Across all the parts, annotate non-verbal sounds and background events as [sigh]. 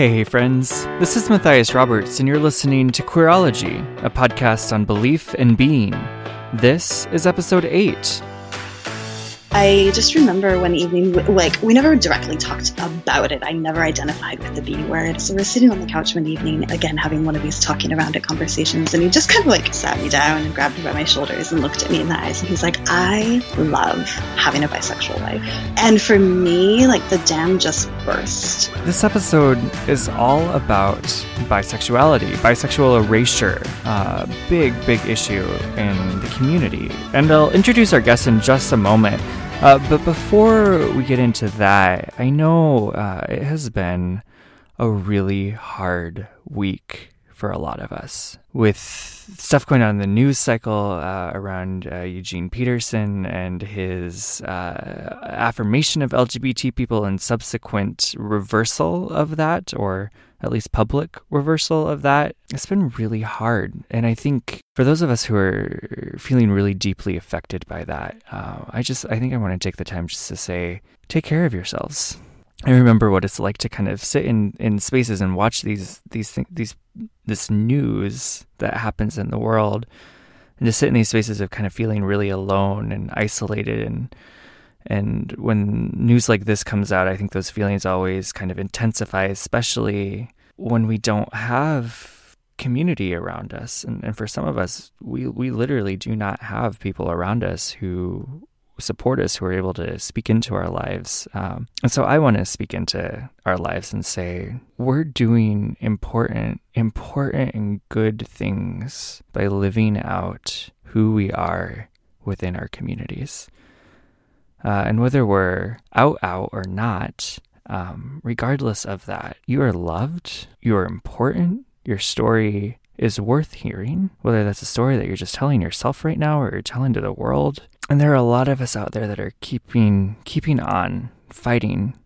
Hey, hey, friends. This is Matthias Roberts, and you're listening to Queerology, a podcast on belief and being. This is episode 8. I just remember one evening, like, we never directly talked about it. I never identified with the B word. So we're sitting on the couch one evening, again, having one of these talking around it conversations. And he just kind of like sat me down and grabbed me by my shoulders and looked at me in the eyes. And he's like, I love having a bisexual life. And for me, like, the dam just burst. This episode is all about bisexuality, bisexual erasure, uh, big, big issue in the community. And I'll introduce our guest in just a moment. Uh, but before we get into that, I know uh, it has been a really hard week for a lot of us with stuff going on in the news cycle uh, around uh, Eugene Peterson and his uh, affirmation of LGBT people and subsequent reversal of that, or at least public reversal of that. It's been really hard. And I think for those of us who are feeling really deeply affected by that, uh, I just, I think I want to take the time just to say, take care of yourselves. I remember what it's like to kind of sit in, in spaces and watch these these th- these this news that happens in the world, and to sit in these spaces of kind of feeling really alone and isolated and and when news like this comes out, I think those feelings always kind of intensify, especially when we don't have community around us. And, and for some of us, we, we literally do not have people around us who support us, who are able to speak into our lives. Um, and so I want to speak into our lives and say, we're doing important, important and good things by living out who we are within our communities. Uh, and whether we're out, out or not, um, regardless of that, you are loved, you are important, your story is worth hearing, whether that's a story that you're just telling yourself right now or you're telling to the world. And there are a lot of us out there that are keeping keeping on, fighting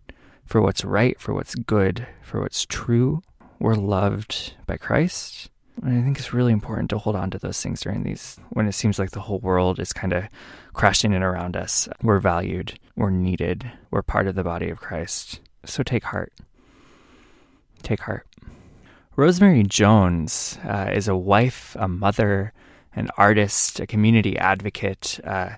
for what's right, for what's good, for what's true. We're loved by Christ. And I think it's really important to hold on to those things during these when it seems like the whole world is kind of crashing in around us. We're valued, we're needed, we're part of the body of Christ. So take heart. Take heart. Rosemary Jones uh, is a wife, a mother, an artist, a community advocate. Uh,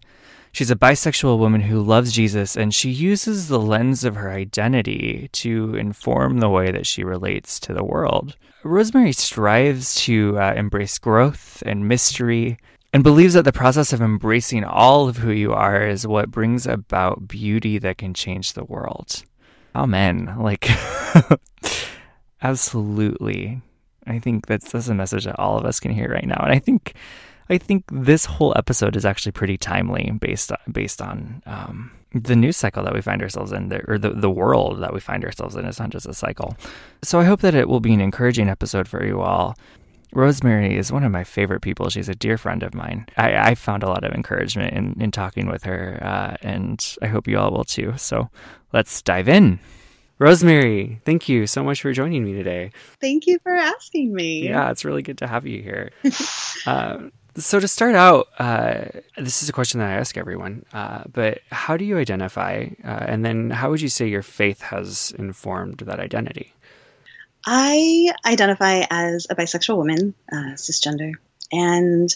she's a bisexual woman who loves Jesus, and she uses the lens of her identity to inform the way that she relates to the world. Rosemary strives to uh, embrace growth and mystery and believes that the process of embracing all of who you are is what brings about beauty that can change the world. Amen. Like, [laughs] absolutely. I think that's that's a message that all of us can hear right now, and I think I think this whole episode is actually pretty timely based on, based on um, the news cycle that we find ourselves in, or the the world that we find ourselves in. It's not just a cycle. So I hope that it will be an encouraging episode for you all. Rosemary is one of my favorite people. She's a dear friend of mine. I, I found a lot of encouragement in, in talking with her, uh, and I hope you all will too. So let's dive in. Rosemary, thank you so much for joining me today. Thank you for asking me. Yeah, it's really good to have you here. [laughs] uh, so, to start out, uh, this is a question that I ask everyone, uh, but how do you identify? Uh, and then, how would you say your faith has informed that identity? I identify as a bisexual woman, uh, cisgender, and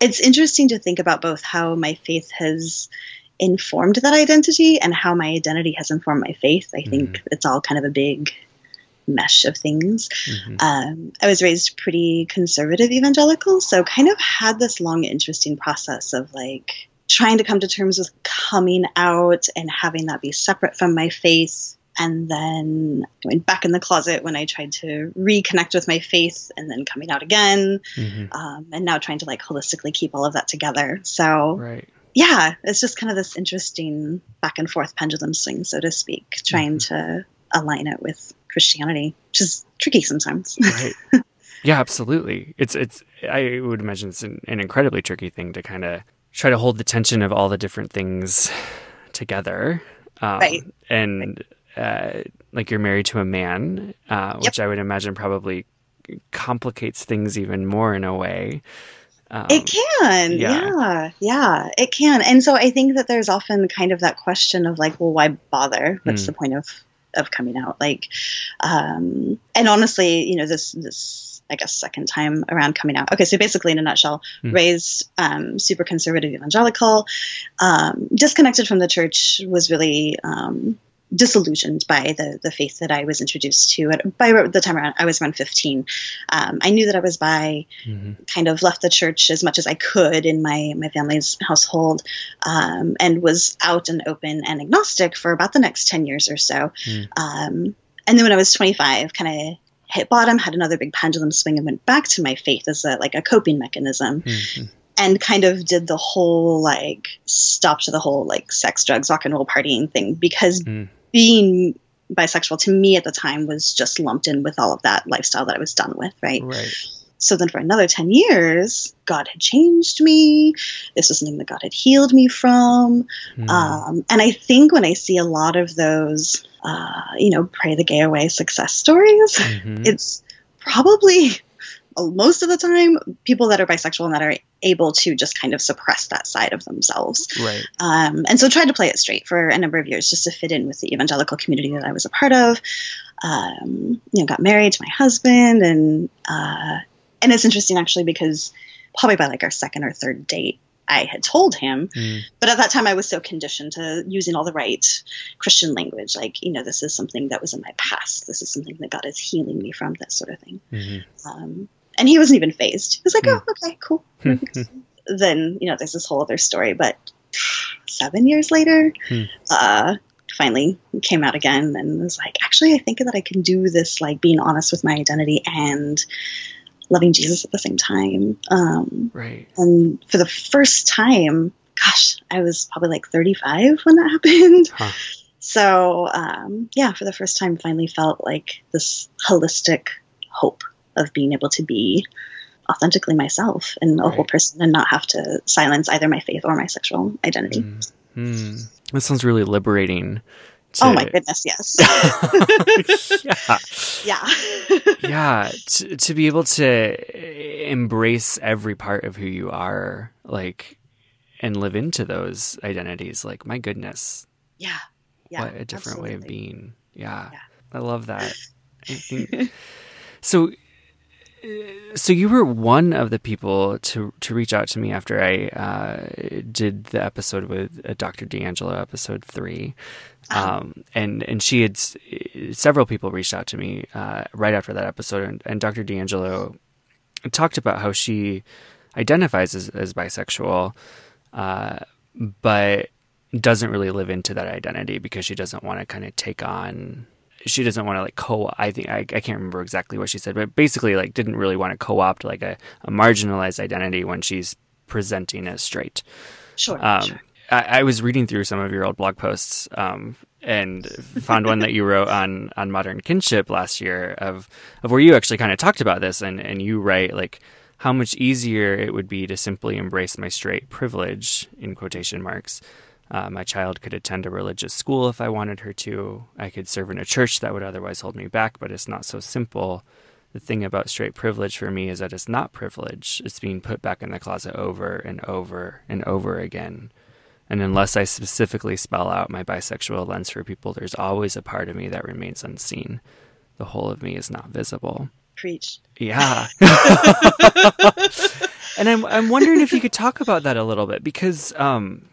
it's interesting to think about both how my faith has informed that identity and how my identity has informed my faith. I think Mhm. it's all kind of a big mesh of things. Mhm. Um, I was raised pretty conservative evangelical, so kind of had this long, interesting process of like trying to come to terms with coming out and having that be separate from my faith. And then going back in the closet when I tried to reconnect with my faith, and then coming out again, Mhm. um, and now trying to like holistically keep all of that together. So Right. yeah, it's just kind of this interesting back and forth pendulum swing, so to speak, trying to align it with Christianity, which is tricky sometimes. [laughs] Right. yeah, absolutely. It's it's. I would imagine it's an, an incredibly tricky thing to kind of try to hold the tension of all the different things together. Um, Right. And uh, like you're married to a man, uh, which I would imagine probably complicates things even more in a way. Um, It can, yeah. yeah. yeah, it can. And so I think that there's often kind of that question of like, well, why bother? What's Mm. the point of of coming out? Like, um, and honestly, you know, this this I guess second time around coming out. Okay, so basically, in a nutshell, Mm. raised um, super conservative evangelical, um, disconnected from the church, was really. Um, disillusioned by the the faith that I was introduced to at, by the time around I was around 15 um, I knew that I was bi mhm. kind of left the church as much as I could in my my family's household, um, and was out and open and agnostic for about the next ten years or so. Hmm. Um, and then when I was 25, kind of hit bottom, had another big pendulum swing, and went back to my faith as a like a coping mechanism, Mhm. and kind of did the whole like stop to the whole like sex, drugs, rock and roll partying thing because Mm. Being bisexual to me at the time was just lumped in with all of that lifestyle that I was done with, right? Right. So then for another 10 years, God had changed me. This was something that God had healed me from. Mm. Um, and I think when I see a lot of those, uh, you know, pray the gay away success stories, Mhm. it's probably most of the time people that are bisexual and that are able to just kind of suppress that side of themselves. Right. Um, and so tried to play it straight for a number of years just to fit in with the evangelical community that I was a part of. Um, you know, got married to my husband, and uh, and it's interesting actually because probably by like our second or third date, I had told him, Mm. but at that time I was so conditioned to using all the right Christian language, like you know, this is something that was in my past. This is something that God is healing me from, that sort of thing. Mhm. Um, and he wasn't even fazed. He was like, Hmm. "Oh, okay, cool." [laughs] then you know, there's this whole other story. But seven years later, Hmm. uh, finally came out again and was like, "Actually, I think that I can do this, like being honest with my identity and loving Jesus at the same time." Um, Right. and for the first time, gosh, I was probably like 35 when that [laughs] happened. Huh. So, um, yeah, for the first time, finally felt like this holistic hope of being able to be authentically myself and a whole person and not have to silence either my faith or my sexual identity. Mm. Mm. That sounds really liberating. To, Oh my goodness, yes. [laughs] yeah. yeah. [laughs] yeah to, to be able to embrace every part of who you are like and live into those identities like my goodness yeah. Yeah. what a different way of being yeah, Yeah. i love that I think, [laughs] so so you were one of the people to to reach out to me after I uh, did the episode with uh, Dr. D'Angelo, episode three, um, and and she had s- several people reached out to me uh, right after that episode, and, and Dr. D'Angelo talked about how she identifies as, as bisexual, uh, but doesn't really live into that identity because she doesn't want to kind of take on she doesn't want to like co I think I, I can't remember exactly what she said, but basically like didn't really want to co-opt like a, a marginalized identity when she's presenting as straight. Sure. Um, sure. I, I was reading through some of your old blog posts um, and found one that you wrote on on modern kinship last year of of where you actually kind of talked about this and and you write like how much easier it would be to simply embrace my straight privilege in quotation marks. Uh, my child could attend a religious school if I wanted her to. I could serve in a church that would otherwise hold me back, but it's not so simple. The thing about straight privilege for me is that it's not privilege. It's being put back in the closet over and over and over again. And unless I specifically spell out my bisexual lens for people, there's always a part of me that remains unseen. The whole of me is not visible. Preach. Yeah. [laughs] [laughs] and I'm I'm wondering if you could talk about that a little bit because um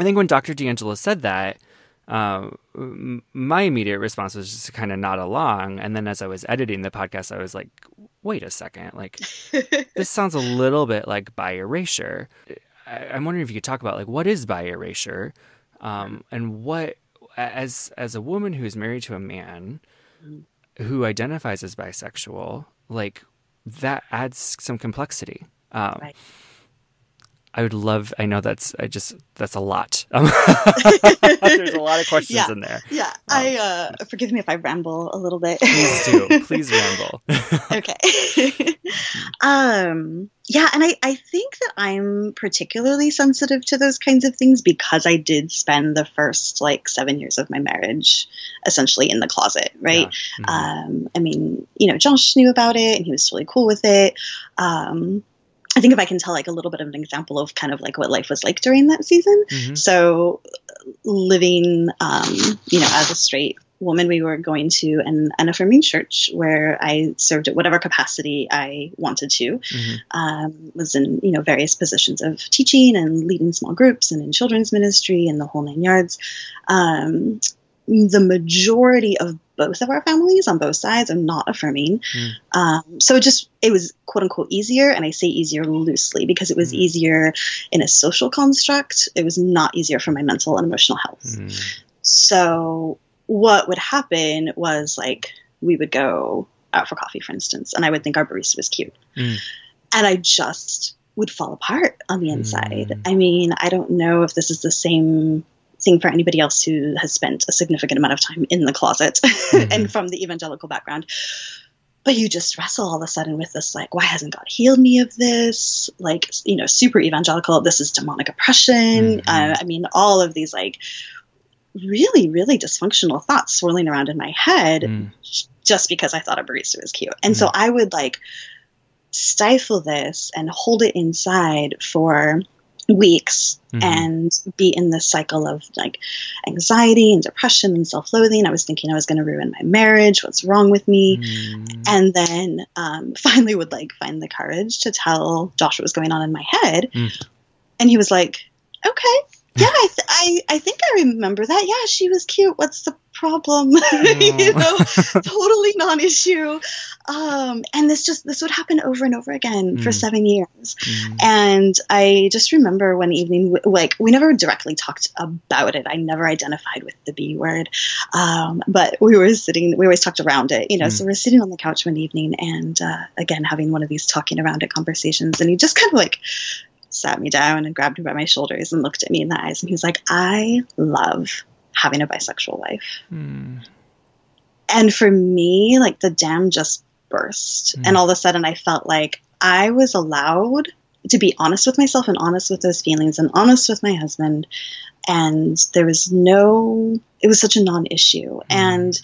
I think when Dr. D'Angelo said that, uh, my immediate response was just to kind of nod along. And then as I was editing the podcast, I was like, wait a second, like [laughs] this sounds a little bit like bi erasure. I- I'm wondering if you could talk about like what is bi erasure, um, and what as as a woman who is married to a man who identifies as bisexual, like that adds some complexity. Um, Right. I would love. I know that's. I just. That's a lot. Um, [laughs] there's a lot of questions Yeah. in there. Yeah, I uh, forgive me if I ramble a little bit. Please do. Please [laughs] ramble. [laughs] okay. um, yeah, and I, I think that I'm particularly sensitive to those kinds of things because I did spend the first like seven years of my marriage essentially in the closet, right? Yeah. Mhm. Um, I mean, you know, Josh knew about it and he was totally cool with it. Um, I think if I can tell like a little bit of an example of kind of like what life was like during that season. Mhm. So, living, um, you know, as a straight woman, we were going to an, an affirming church where I served at whatever capacity I wanted to. Mhm. Um, was in you know various positions of teaching and leading small groups and in children's ministry and the whole nine yards. Um, the majority of both of our families on both sides are not affirming. Mm. Um, so it just it was quote unquote easier, and I say easier loosely because it was Mm. easier in a social construct. It was not easier for my mental and emotional health. Mhm. So what would happen was like we would go out for coffee, for instance, and I would think our barista was cute, Mm. and I just would fall apart on the inside. Mm. I mean, I don't know if this is the same thing for anybody else who has spent a significant amount of time in the closet [laughs] Mhm. and from the evangelical background. But you just wrestle all of a sudden with this, like, why hasn't God healed me of this? Like, you know, super evangelical, this is demonic oppression. Mhm. Uh, I mean, all of these, like, really, really dysfunctional thoughts swirling around in my head Mm. just because I thought a barista was cute. And so I would like stifle this and hold it inside for weeks Mhm. and be in this cycle of like anxiety and depression and self-loathing. I was thinking I was going to ruin my marriage. What's wrong with me? Mm. And then um, [laughs] finally would like find the courage to tell Josh what was going on in my head. Mm. And he was like, okay. Yeah, I, th- I, I think I remember that. Yeah, she was cute. What's the problem? [laughs] you [laughs] know, totally non-issue. Um, and this just this would happen over and over again for Mm. seven years. Mm. And I just remember one evening, like we never directly talked about it. I never identified with the B word, um, but we were sitting. We always talked around it, you know. Mm. So we're sitting on the couch one evening, and uh, again having one of these talking around it conversations, and he just kind of like sat me down and grabbed me by my shoulders and looked at me in the eyes, and he was like, "I love having a bisexual life." Mm. And for me, like the dam just burst. Mm. And all of a sudden, I felt like I was allowed to be honest with myself and honest with those feelings and honest with my husband. And there was no, it was such a non issue. And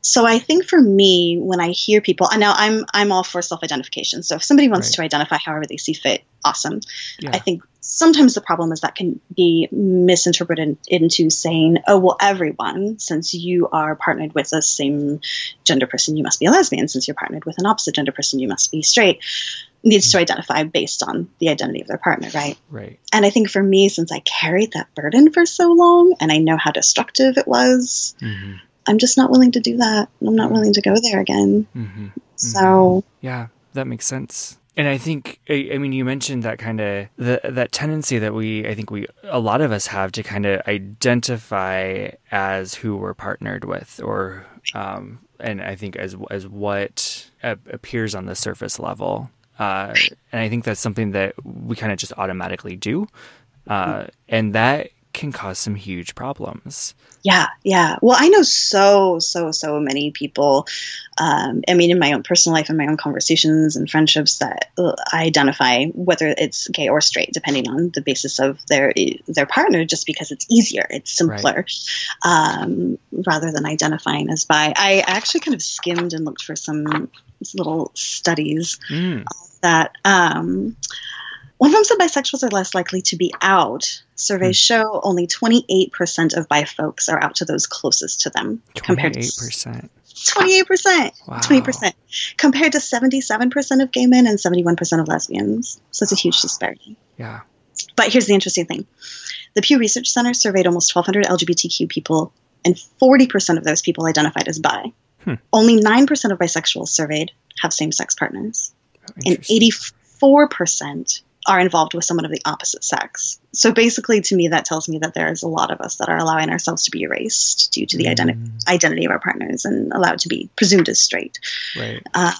so I think for me, when I hear people, and now I'm I'm all for self identification. So if somebody wants Right. to identify however they see fit, awesome. Yeah. I think sometimes the problem is that can be misinterpreted into saying, oh, well, everyone, since you are partnered with a same gender person, you must be a lesbian. Since you're partnered with an opposite gender person, you must be straight, needs to identify based on the identity of their partner, right? Right. And I think for me, since I carried that burden for so long and I know how destructive it was, hmm I'm just not willing to do that. I'm not willing to go there again. hmm So, Yeah, that makes sense. And I think, I, I mean, you mentioned that kind of that tendency that we, I think we, a lot of us have to kind of identify as who we're partnered with, or, um, and I think as as what appears on the surface level. Uh, and I think that's something that we kind of just automatically do, uh, and that can cause some huge problems. Yeah, yeah. Well, I know so, so, so many people. Um, I mean, in my own personal life and my own conversations and friendships, that uh, identify whether it's gay or straight, depending on the basis of their their partner, just because it's easier, it's simpler, um, rather than identifying as bi. I actually kind of skimmed and looked for some little studies Mm, that um, one of them said bisexuals are less likely to be out. Surveys show only 28% of bi folks are out to those closest to them, compared to Twenty-eight percent. 28%. Wow. 20%. Compared to 77% of gay men and 71% of lesbians. So it's a huge disparity. Yeah. But here's the interesting thing The Pew Research Center surveyed almost 1,200 LGBTQ people, and 40% of those people identified as bi. Hmm. Only 9% of bisexuals surveyed have same sex partners, and 84% are involved with someone of the opposite sex. So basically, to me, that tells me that there is a lot of us that are allowing ourselves to be erased due to the mm. identi- identity of our partners and allowed to be presumed as straight. Right. Um,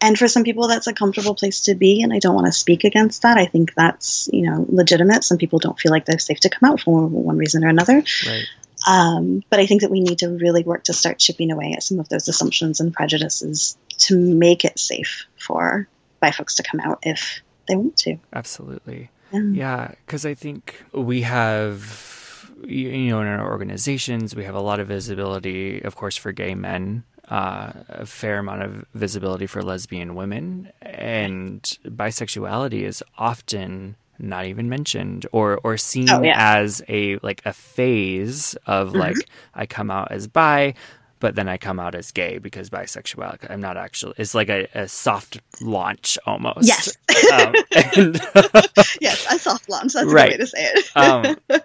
and for some people, that's a comfortable place to be, and I don't want to speak against that. I think that's you know legitimate. Some people don't feel like they're safe to come out for one reason or another. Right. Um, but I think that we need to really work to start chipping away at some of those assumptions and prejudices to make it safe for bi folks to come out if they want to. Absolutely. Yeah, because yeah, I think we have, you know, in our organizations, we have a lot of visibility, of course, for gay men, uh, a fair amount of visibility for lesbian women, and bisexuality is often not even mentioned or or seen oh, yeah. as a like a phase of mm-hmm. like I come out as bi but then I come out as gay because bisexual. I'm not actually. It's like a, a soft launch almost. Yes. Um, and, [laughs] yes, a soft launch. That's right. the way to say it. Um, [laughs]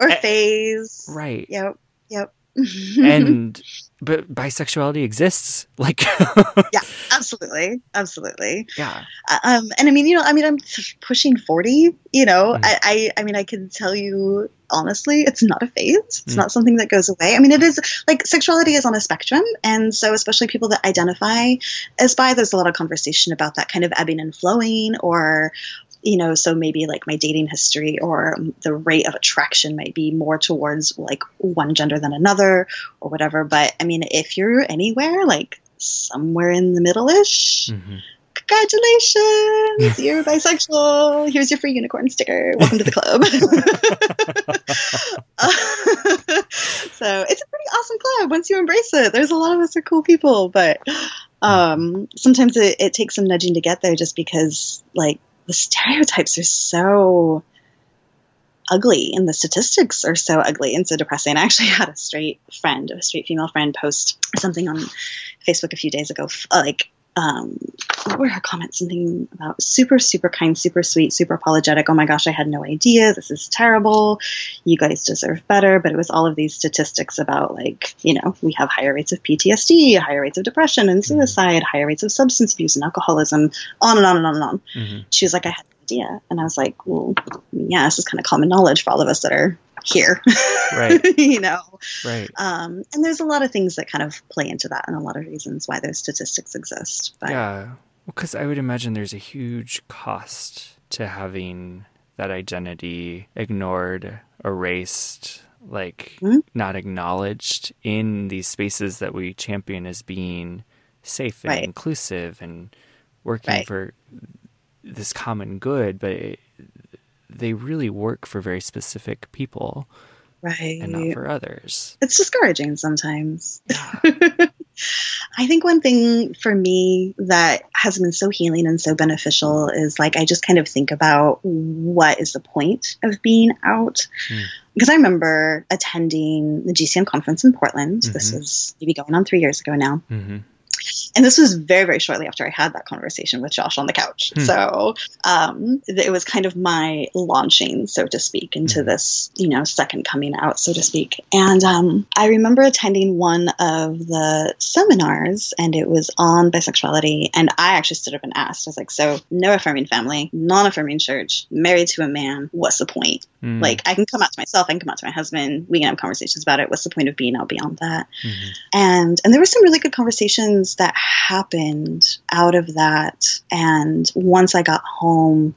or phase. Right. Yep. Yep. [laughs] and but bisexuality exists. [laughs] Like yeah absolutely. Absolutely. Yeah. Uh, um and i mean you know i mean i'm pushing 40 you know mm. I, I i mean i can tell you honestly it's not a phase. It's mm. not something that goes away. I mean it is like sexuality is on a spectrum. And so especially people that identify as bi there's a lot of conversation about that kind of ebbing and flowing or you know, so maybe like my dating history or the rate of attraction might be more towards like one gender than another or whatever. But I mean, if you're anywhere like somewhere in the middle ish, mm-hmm. congratulations, [laughs] you're bisexual. Here's your free unicorn sticker. Welcome to the club. [laughs] [laughs] so it's a pretty awesome club once you embrace it. There's a lot of us are cool people, but um, sometimes it, it takes some nudging to get there just because like the stereotypes are so ugly and the statistics are so ugly and so depressing. I actually had a straight friend, a straight female friend, post something on Facebook a few days ago, uh, like um, what were her comments? Something about super, super kind, super sweet, super apologetic. Oh my gosh, I had no idea. This is terrible. You guys deserve better. But it was all of these statistics about, like, you know, we have higher rates of PTSD, higher rates of depression and mm-hmm. suicide, higher rates of substance abuse and alcoholism, on and on and on and on. Mm-hmm. She was like, I had no idea. And I was like, well, yeah, this is kind of common knowledge for all of us that are here. Right. [laughs] you know? Right. Um, and there's a lot of things that kind of play into that and a lot of reasons why those statistics exist. But, yeah. Because I would imagine there's a huge cost to having that identity ignored, erased, like mm-hmm. not acknowledged in these spaces that we champion as being safe and right. inclusive and working right. for this common good. But it, they really work for very specific people. Right. And not for others. It's discouraging sometimes. Yeah. [laughs] I think one thing for me that has been so healing and so beneficial is like I just kind of think about what is the point of being out. Mm. Because I remember attending the GCN conference in Portland. Mm-hmm. This was maybe going on three years ago now. Mm-hmm and this was very very shortly after i had that conversation with josh on the couch hmm. so um, it was kind of my launching so to speak into hmm. this you know second coming out so to speak and um, i remember attending one of the seminars and it was on bisexuality and i actually stood up and asked i was like so no affirming family non-affirming church married to a man what's the point mm. like i can come out to myself i can come out to my husband we can have conversations about it what's the point of being out beyond that mm-hmm. and and there were some really good conversations that happened out of that. And once I got home,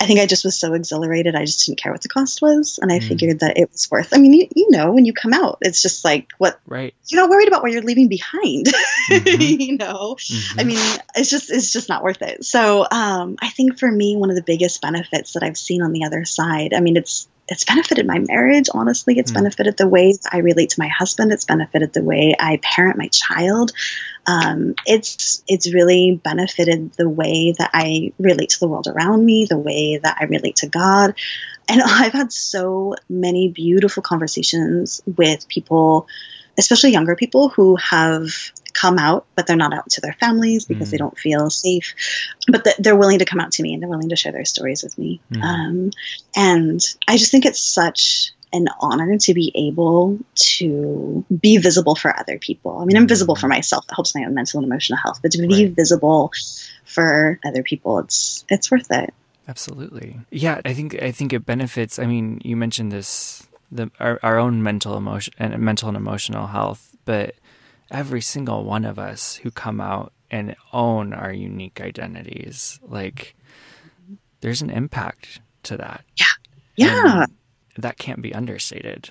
I think I just was so exhilarated. I just didn't care what the cost was. And I mm. figured that it was worth, I mean, you, you, know, when you come out, it's just like what, right. You're not worried about what you're leaving behind, [laughs] mm-hmm. you know? Mm-hmm. I mean, it's just, it's just not worth it. So, um, I think for me, one of the biggest benefits that I've seen on the other side, I mean, it's, it's benefited my marriage honestly it's mm. benefited the way i relate to my husband it's benefited the way i parent my child um, it's it's really benefited the way that i relate to the world around me the way that i relate to god and [laughs] i've had so many beautiful conversations with people especially younger people who have come out, but they're not out to their families because Mm. they don't feel safe. But th- they're willing to come out to me and they're willing to share their stories with me. Mm. Um, and I just think it's such an honor to be able to be visible for other people. I mean, I'm visible for mm-hmm. myself. It helps my own mental and emotional health, but to be. Right. visible for other people, it's it's worth it. Absolutely. Yeah, I think I think it benefits. I mean, you mentioned this the our, our own mental emotion and mental and emotional health, but every single one of us who come out and own our unique identities, like mm-hmm. there's an impact to that. Yeah. And that can't be understated.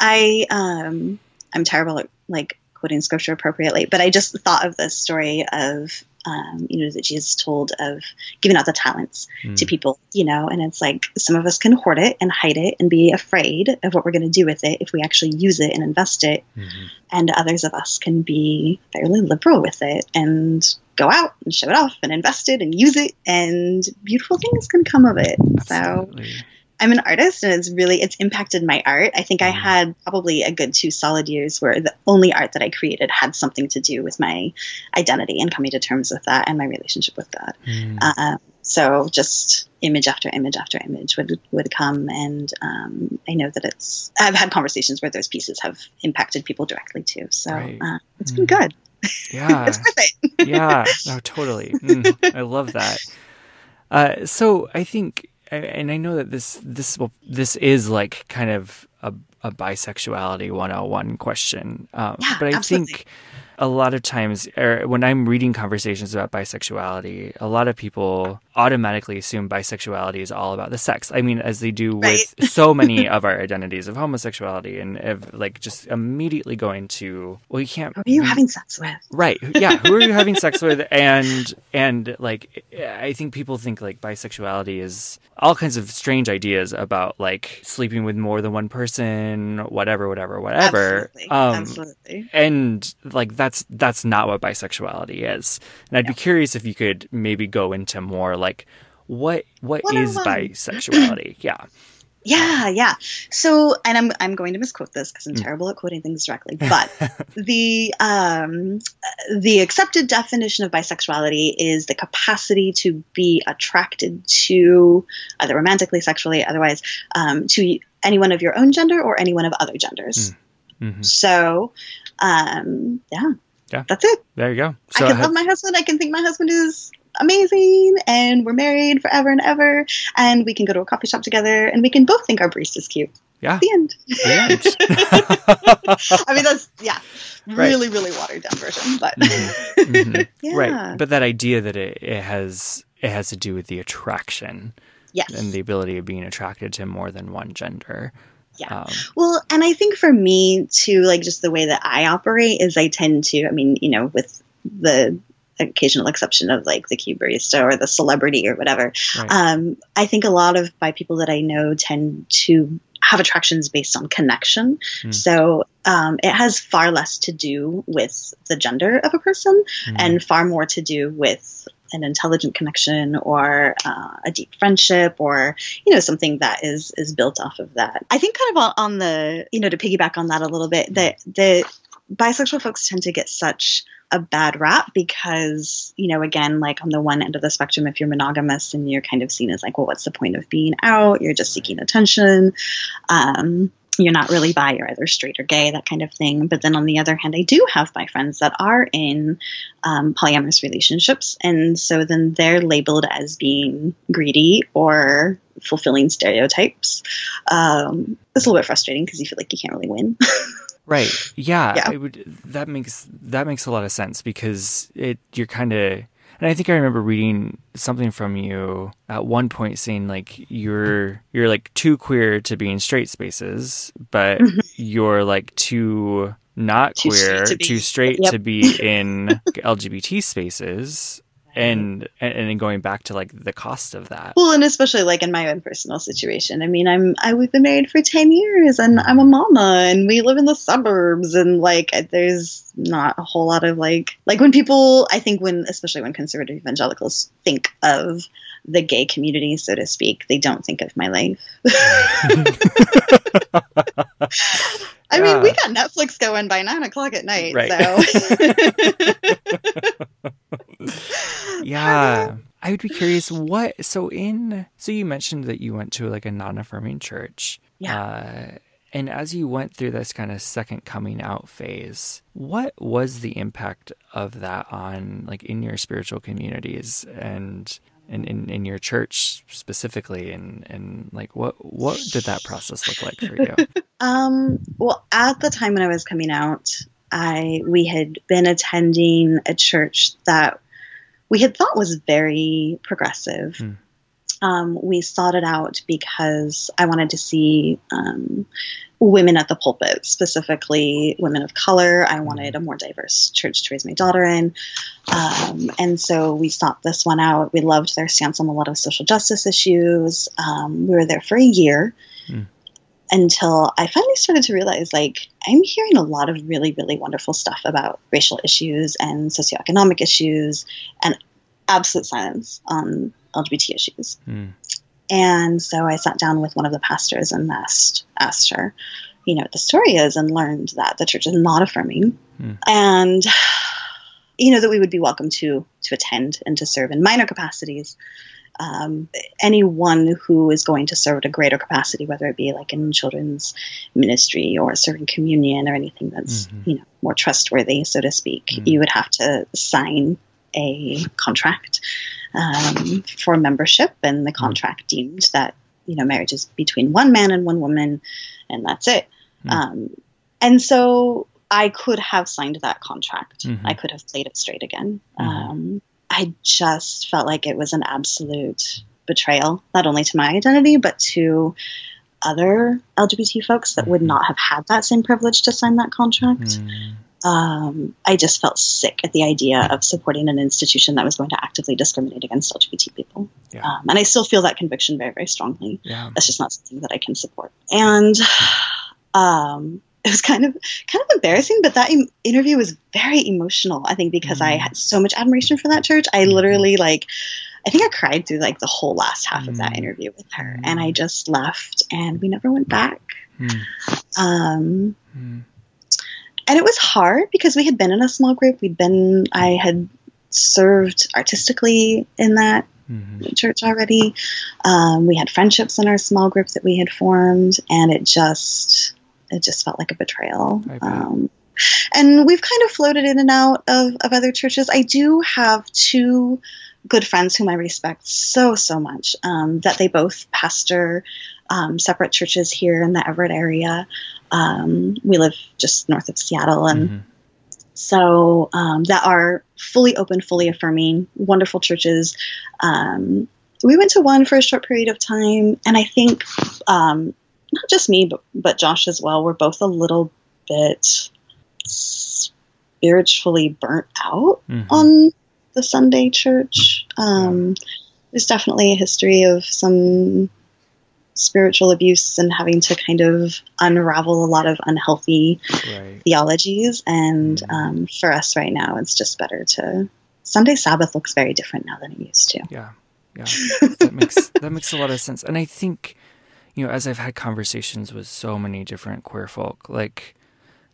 I um I'm terrible at like quoting scripture appropriately, but I just thought of this story of um, you know, that Jesus told of giving out the talents to Mm. people, you know, and it's like some of us can hoard it and hide it and be afraid of what we're going to do with it if we actually use it and invest it. Mhm. And others of us can be fairly liberal with it and go out and show it off and invest it and use it, and beautiful things can come of it. So Absolutely. I'm an artist and it's really it's impacted my art. I think I Mhm. had probably a good two solid years where the only art that I created had something to do with my identity and coming to terms with that and my relationship with God. Mm. Uh, so just image after image after image would would come, and um, I know that it's. I've had conversations where those pieces have impacted people directly too. So Right. uh, it's been Mhm. good. [laughs] Yeah. it's worth it. yeah, no, totally. Mm, I love that. Uh, so I think, and I know that this this will this is like kind of a, a bisexuality 101 question, um, Yeah, but I absolutely. think a lot of times, or when I'm reading conversations about bisexuality, a lot of people automatically assume bisexuality is all about the sex. I mean, as they do Right. with so many [laughs] of our identities of homosexuality, and of like just immediately going to, well, you can't. Who are you having sex with? Right. Yeah. Who are you having sex with? [laughs] And and like I think people think like bisexuality is all kinds of strange ideas about like sleeping with more than one person, whatever, whatever, whatever. Absolutely. Um, Absolutely. and like that's that's not what bisexuality is. And I'd be curious if you could maybe go into more like what what is bisexuality? [clears throat] Yeah. Yeah, yeah. So, and I'm I'm going to misquote this because I'm Mm. terrible at quoting things directly, [laughs] but the um the accepted definition of bisexuality is the capacity to be attracted to either romantically, sexually, otherwise, um, to anyone of your own gender or anyone of other genders. hmm So, um, yeah, Yeah. that's it. There you go. I can have- love my husband. I can think my husband is amazing, and we're married forever and ever, and we can go to a coffee shop together, and we can both think our barista's cute. yeah. The end. The [laughs] [laughs] I mean, that's yeah, Right. really, really watered down version, but Mhm. yeah, [laughs] Right. But that idea that it, it has it has to do with the attraction yes, and the ability of being attracted to more than one gender. Yeah. Um, Well, and I think for me too, like just the way that I operate is I tend to, I mean, you know, with the occasional exception of like the cute barista or the celebrity or whatever, right. um, I think a lot of bi people that I know tend to have attractions based on connection. Hmm. So um, it has far less to do with the gender of a person Mhm. and far more to do with an intelligent connection or uh, a deep friendship or you know something that is is built off of that. I think kind of on, the you know to piggyback on that a little bit that the bisexual folks tend to get such a bad rap because you know again like on the one end of the spectrum if you're monogamous and you're kind of seen as like well what's the point of being out? You're just seeking attention. Um, you're not really bi, you're either straight or gay, that kind of thing. But then on the other hand, I do have my friends that are in um, polyamorous relationships. And so then they're labeled as being greedy or fulfilling stereotypes. Um, it's a little bit frustrating because you feel like you can't really win. [laughs] Right. Yeah. Yeah. Would, that makes that makes a lot of sense because it you're kind of and I think I remember reading something from you at one point saying like you're you're like too queer to be in straight spaces, but mm-hmm. you're like too not Too straight queer, to too straight Yep. to be in [laughs] LGBT spaces. Mm-hmm. And, and and going back to like the cost of that. well, and especially like in my own personal situation. I mean, I'm I we've been married for ten years, and I'm a mm-hmm. mama, and we live in the suburbs, and like there's not a whole lot of like like when people I think when especially when conservative evangelicals think of the gay community, so to speak, they don't think of my life. [laughs] [laughs] [laughs] I mean, we got Netflix going by nine o'clock at night. Right. So. [laughs] yeah. [laughs] I would be curious what so in so you mentioned that you went to like a non-affirming church. Yeah. Uh, and as you went through this kind of second coming out phase, what was the impact of that on like in your spiritual communities and in, in, in your church specifically and, and like what what did that process look like for you? [laughs] Um, well, at the time when I was coming out, I we had been attending a church that we had thought was very progressive. Hmm. Um, we sought it out because I wanted to see um, women at the pulpit, specifically women of color. I wanted a more diverse church to raise my daughter in. Um, and so we sought this one out. We loved their stance on a lot of social justice issues. Um, we were there for a year Hmm. Until I finally started to realize like, I'm hearing a lot of really, really wonderful stuff about racial issues and socioeconomic issues and absolute silence on LGBT issues. Hmm. And so I sat down with one of the pastors and asked, asked her, you know, what the story is, and learned that the church is not affirming, Hmm. and you know that we would be welcome to to attend and to serve in minor capacities. Um, anyone who is going to serve at a greater capacity, whether it be like in children's ministry or serving communion or anything that's Mhm. you know more trustworthy, so to speak, Mm. you would have to sign a contract um, for membership, and the contract deemed that you know marriage is between one man and one woman, and that's it. Hmm. Um, and so I could have signed that contract. Mhm. I could have played it straight again. I just felt like it was an absolute betrayal, not only to my identity, but to other LGBT folks that would Mhm. not have had that same privilege to sign that contract. Hmm. Um, I just felt sick at the idea of supporting an institution that was going to actively discriminate against LGBT people. Yeah. Um, and I still feel that conviction very, very strongly Yeah. that's just not something that I can support. And [sighs] um, it was kind of kind of embarrassing, but that interview was very emotional. I think because I Mm. had so much admiration for that church, I literally like. I think I cried through like the whole last half of that Mm. interview with her, Mm. and I just left, and we never went back. Hmm. Um, Hmm. and it was hard because we had been in a small group. We'd been, I had served artistically in that Mhm. church already. Um, we had friendships in our small group that we had formed, and it just it just felt like a betrayal. Um, and we've kind of floated in and out of, of other churches. I do have two good friends whom I respect so so much. Um, that they both pastor um, separate churches here in the Everett area. Um, we live just north of Seattle, and Mhm. so um, that are fully open, fully affirming, wonderful churches. Um, we went to one for a short period of time, and I think um, not just me, but, but Josh as well, we're both a little bit spiritually burnt out Mhm. on the Sunday church. Um, There's definitely a history of some spiritual abuse and having to kind of unravel a lot of unhealthy Right. theologies. And Mhm. um, for us right now, it's just better to. Sunday Sabbath looks very different now than it used to. Yeah, yeah, that makes that makes a lot of sense. And I think, you know, as I've had conversations with so many different queer folk, like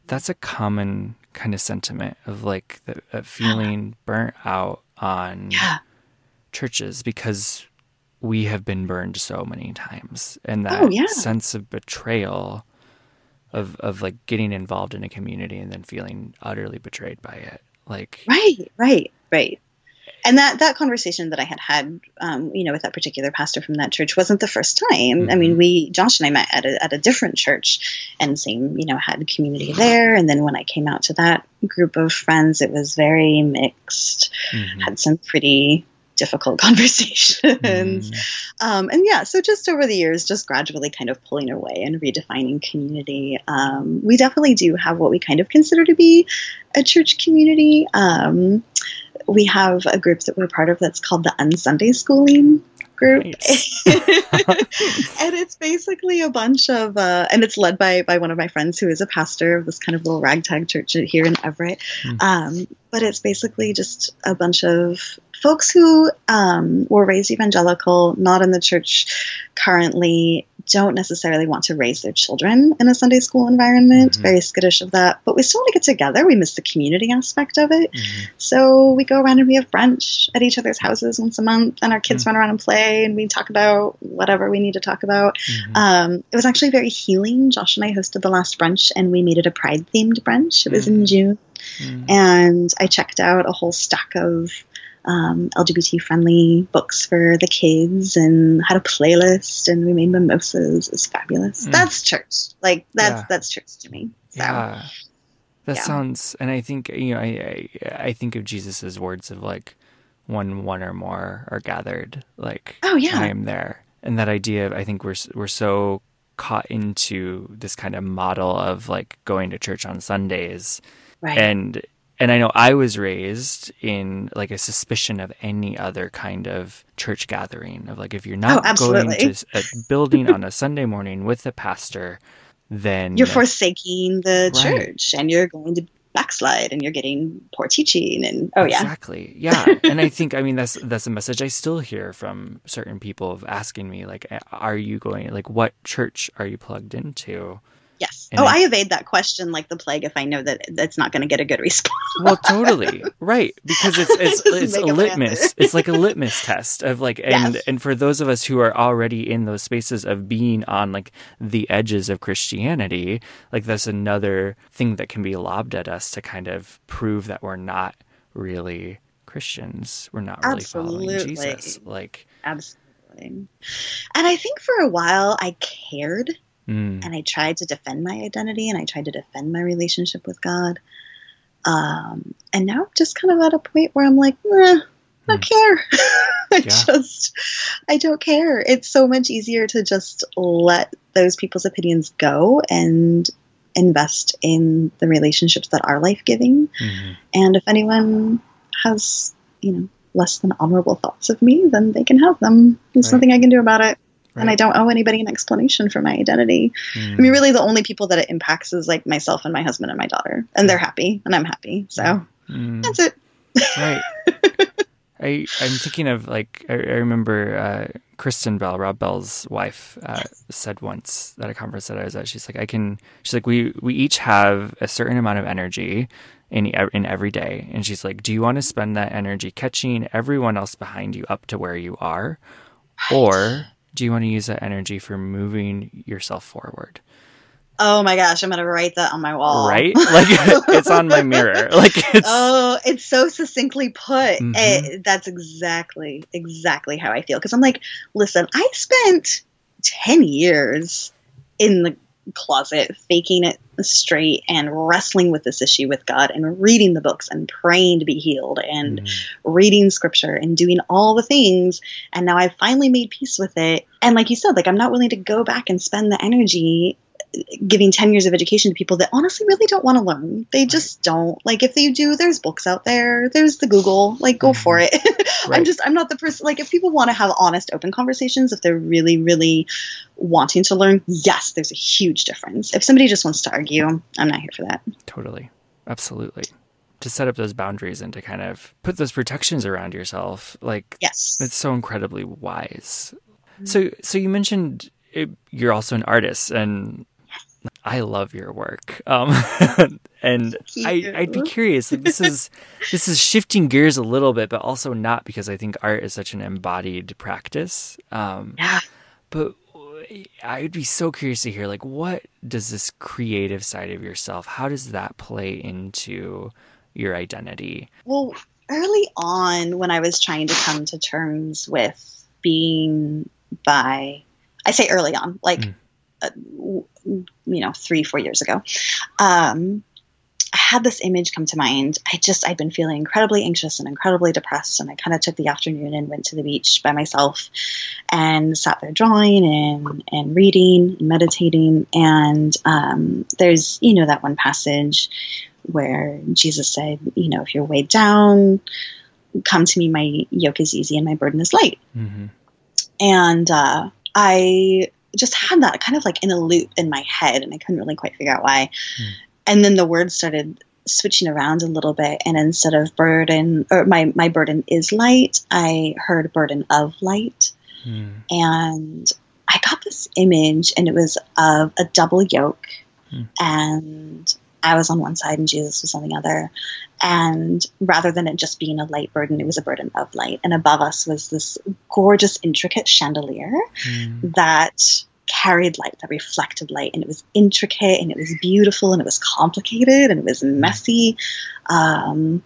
that's a common kind of sentiment of like the, [sighs] feeling burnt out on Yeah. churches because we have been burned so many times, and oh, that Oh, yeah. sense of betrayal. Of, of like getting involved in a community and then feeling utterly betrayed by it like Right, right, right. And that that conversation that I had had, um, you know, with that particular pastor from that church wasn't the first time. I mean, Mhm. we Josh and I met at a, at a different church, and same, you know, had community there. And then when I came out to that group of friends, it was very mixed. mhm. Had some pretty difficult [laughs] conversations. Mm. Um, and yeah, so just over the years, just gradually kind of pulling away and redefining community. Um, we definitely do have what we kind of consider to be a church community. Um, we have a group that we're part of that's called the Unsunday Schooling group. Nice. [laughs] and it's basically a bunch of, uh, and it's led by by one of my friends who is a pastor of this kind of little ragtag church here in Everett. Hmm. Um, but it's basically just a bunch of folks who um, were raised evangelical, not in the church currently, don't necessarily want to raise their children in a Sunday school environment, mm-hmm. very skittish of that. But we still want to get together. We miss the community aspect of it. Mm-hmm. So we go around and we have brunch at each other's houses once a month, and our kids mm-hmm. run around and play, and we talk about whatever we need to talk about. Mm-hmm. Um, it was actually very healing. Josh and I hosted the last brunch, and we made it a pride themed brunch. It was in mm-hmm. June. Mm-hmm. And I checked out a whole stack of um, LGBT friendly books for the kids and had a playlist and we made mimosas. It's fabulous. Mm. That's church. Like that's yeah. that's church to me. So, yeah. That yeah. sounds, and I think you know, I, I, I think of Jesus's words of like, when one or more are gathered, like, oh yeah, I am there, and that idea of I think we're we're so caught into this kind of model of like going to church on Sundays, right. and and I know I was raised in like a suspicion of any other kind of church gathering of like if you're not oh, going to a [laughs] building on a Sunday morning with the pastor, then you're forsaking the right. church and you're going to backslide and you're getting poor teaching and oh yeah. Exactly. Yeah. [laughs] And i think i mean that's that's a message i still hear from certain people of asking me like are you going like what church are you plugged into Yes. And oh, I, I, evade that question like the plague if I know that it's not going to get a good response. well, totally right because it's [laughs] it's, it's a litmus. it's like a litmus test of like and yes. and for those of us who are already in those spaces of being on like the edges of Christianity, like that's another thing that can be lobbed at us to kind of prove that we're not really Christians. We're not really Absolutely. following Jesus. Like Absolutely. And I think for a while I cared Mm. And I tried to defend my identity and I tried to defend my relationship with God. Um, and now I'm just kind of at a point where I'm like, I don't mm. care. [laughs] I yeah. just, I don't care. It's so much easier to just let those people's opinions go and invest in the relationships that are life giving. Mm-hmm. And if anyone has, you know, less than honorable thoughts of me, then they can have them. There's right. nothing I can do about it. Right. And I don't owe anybody an explanation for my identity. Mm. I mean, really, the only people that it impacts is like myself and my husband and my daughter, and they're happy, and I'm happy. So mm. that's it. Right. [laughs] I I'm thinking of like I, I remember uh, Kristen Bell, Rob Bell's wife, uh, said once at a conference that I was at. She's like, I can. She's like, we we each have a certain amount of energy in in every day, and she's like, do you want to spend that energy catching everyone else behind you up to where you are, or do you want to use that energy for moving yourself forward? Oh my gosh, I'm gonna write that on my wall. Right? [laughs] Like it's on my mirror. [laughs] Like it's Oh, it's so succinctly put. Mm-hmm. It, that's exactly exactly how I feel because I'm like, listen, I spent 10 years in the closet, faking it straight and wrestling with this issue with God and reading the books and praying to be healed and mm. reading scripture and doing all the things. And now I've finally made peace with it. And like you said, like I'm not willing to go back and spend the energy giving 10 years of education to people that honestly really don't want to learn. They just don't. Like if they do, there's books out there. There's the Google. Like go mm-hmm. for it. [laughs] right. I'm just I'm not the person like if people want to have honest open conversations if they're really really wanting to learn, yes, there's a huge difference. If somebody just wants to argue, I'm not here for that. Totally. Absolutely. To set up those boundaries and to kind of put those protections around yourself, like yes, it's so incredibly wise. Mm-hmm. So, so you mentioned it, you're also an artist, and I love your work. Um, [laughs] and I, I'd be curious. This is [laughs] this is shifting gears a little bit, but also not because I think art is such an embodied practice. Um, yeah. But I would be so curious to hear, like, what does this creative side of yourself? How does that play into your identity? Well, early on, when I was trying to come to terms with being bi, I say early on, like. Mm uh, you know, three, four years ago, um, I had this image come to mind. I just, I'd been feeling incredibly anxious and incredibly depressed. And I kind of took the afternoon and went to the beach by myself and sat there drawing and, and reading and meditating. And um, there's, you know, that one passage where Jesus said, you know, if you're weighed down, come to me, my yoke is easy and my burden is light. Mm-hmm. And uh, I just had that kind of like in a loop in my head and I couldn't really quite figure out why. Mm. And then the words started switching around a little bit and instead of burden or my my burden is light i heard burden of light mm. and i got this image and it was of a double yoke mm. and i was on one side and jesus was on the other and rather than it just being a light burden it was a burden of light and above us was this gorgeous intricate chandelier mm. that carried light, that reflected light, and it was intricate and it was beautiful and it was complicated and it was messy. Um,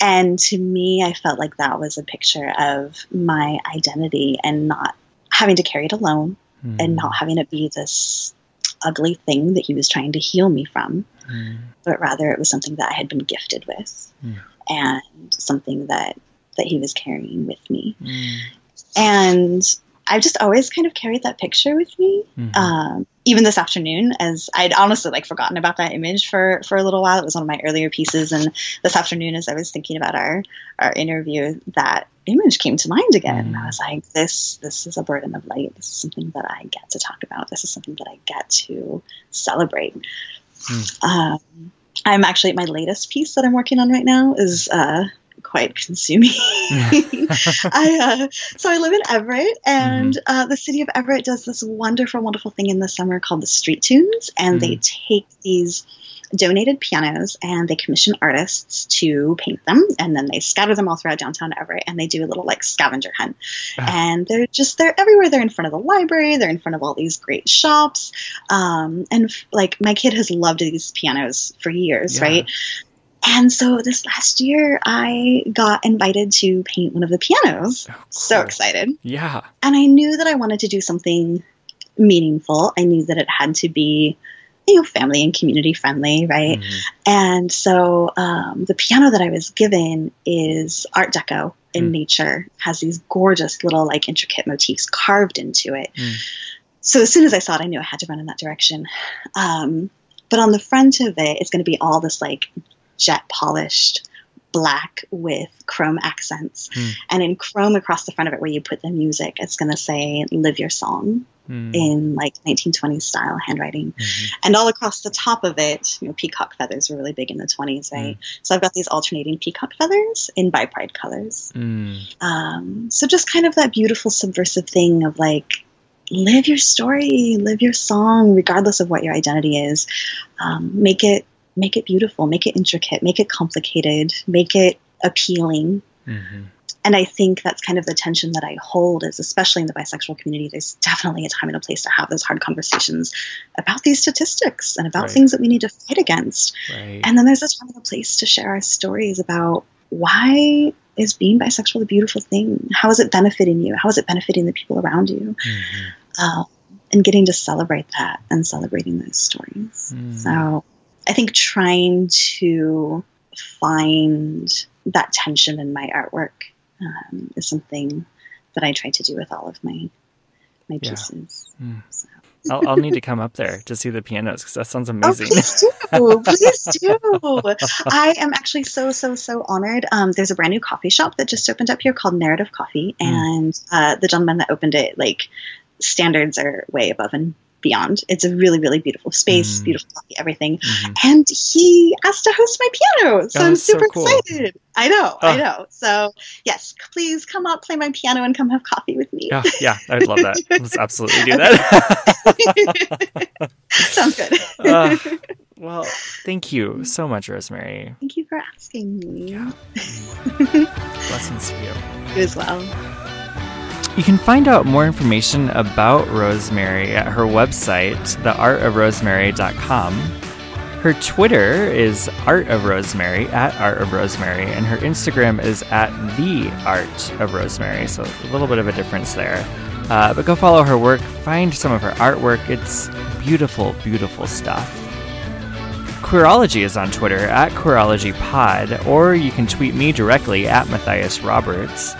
and to me, I felt like that was a picture of my identity and not having to carry it alone mm. and not having it be this ugly thing that he was trying to heal me from, mm. but rather it was something that I had been gifted with mm. and something that that he was carrying with me. Hmm. And I've just always kind of carried that picture with me. Mm-hmm. Um, even this afternoon, as I'd honestly like forgotten about that image for for a little while. It was one of my earlier pieces, and this afternoon, as I was thinking about our our interview, that image came to mind again. Mm-hmm. I was like, "This this is a burden of light. This is something that I get to talk about. This is something that I get to celebrate." Mm. Um, I'm actually my latest piece that I'm working on right now is uh, quite consuming. [laughs] I uh, so I live in Everett, and mm-hmm. uh, the city of Everett does this wonderful, wonderful thing in the summer called the Street Tunes, and mm-hmm. they take these donated pianos and they commission artists to paint them and then they scatter them all throughout downtown Everett and they do a little like scavenger hunt. Uh-huh. And they're just they're everywhere. They're in front of the library, they're in front of all these great shops. Um, and like my kid has loved these pianos for years, yeah. right? And so this last year, I got invited to paint one of the pianos. Oh, cool. So excited. Yeah. And I knew that I wanted to do something meaningful. I knew that it had to be, you know, family and community friendly, right? Mm-hmm. And so um, the piano that I was given is Art Deco in mm. nature, has these gorgeous little, like, intricate motifs carved into it. Mm. So as soon as I saw it, I knew I had to run in that direction. Um, but on the front of it, it's going to be all this like jet polished black with chrome accents. Mm. And in chrome across the front of it, where you put the music, it's going to say "Live Your Song" mm. in like 1920s style handwriting. Mm-hmm. And all across the top of it, you know, peacock feathers were really big in the 20s, right? Mm. So I've got these alternating peacock feathers in bi pride colors. Hmm. Um, so just kind of that beautiful subversive thing of like live your story, live your song, regardless of what your identity is. Um, make it make it beautiful, make it intricate, make it complicated, make it appealing. Mm-hmm. And I think that's kind of the tension that I hold is especially in the bisexual community, there's definitely a time and a place to have those hard conversations about these statistics and about right. things that we need to fight against. Right. And then there's a time and a place to share our stories about why is being bisexual a beautiful thing? How is it benefiting you? How is it benefiting the people around you? Mm-hmm. Um, and getting to celebrate that and celebrating those stories. Mm. So I think trying to find that tension in my artwork um, is something that I try to do with all of my my pieces. Yeah. Mm. So. I'll, I'll, need to come up there to see the pianos because that sounds oh, amazing. Oh, please do, please do. I am actually so so so honored. Um, there's a brand new coffee shop that just opened up here called Narrative Coffee, mm. and uh, the gentleman that opened it, like standards are way above and beyond. It's a really, really beautiful space, mm. beautiful coffee, everything. Mm-hmm. And he asked to host my piano. So oh, I'm super so cool. excited. I know, oh. I know. So yes, please come up, play my piano, and come have coffee with me. Oh, yeah, I'd love that. [laughs] Let's absolutely do that. [laughs] Sounds good. Uh, [laughs] well, thank you so much, Rosemary. Thank you for asking me. Yeah. Blessings to you. You as well. You can find out more information about Rosemary at her website, theartofrosemary.com. Her Twitter is Art of Rosemary at Art of Rosemary, and her Instagram is at The Art of Rosemary. So a little bit of a difference there. Uh, but go follow her work, find some of her artwork. It's beautiful, beautiful stuff. Queerology is on Twitter at QueerologyPod, or you can tweet me directly at Matthias Roberts.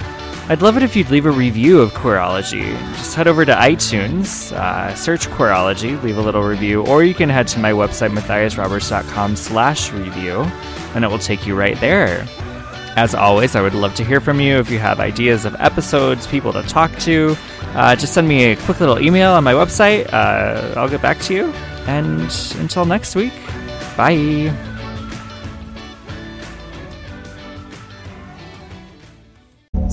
I'd love it if you'd leave a review of Queerology. Just head over to iTunes, uh, search Queerology, leave a little review, or you can head to my website, matthiasroberts.com slash review, and it will take you right there. As always, I would love to hear from you if you have ideas of episodes, people to talk to. Uh, just send me a quick little email on my website. Uh, I'll get back to you. And until next week, bye.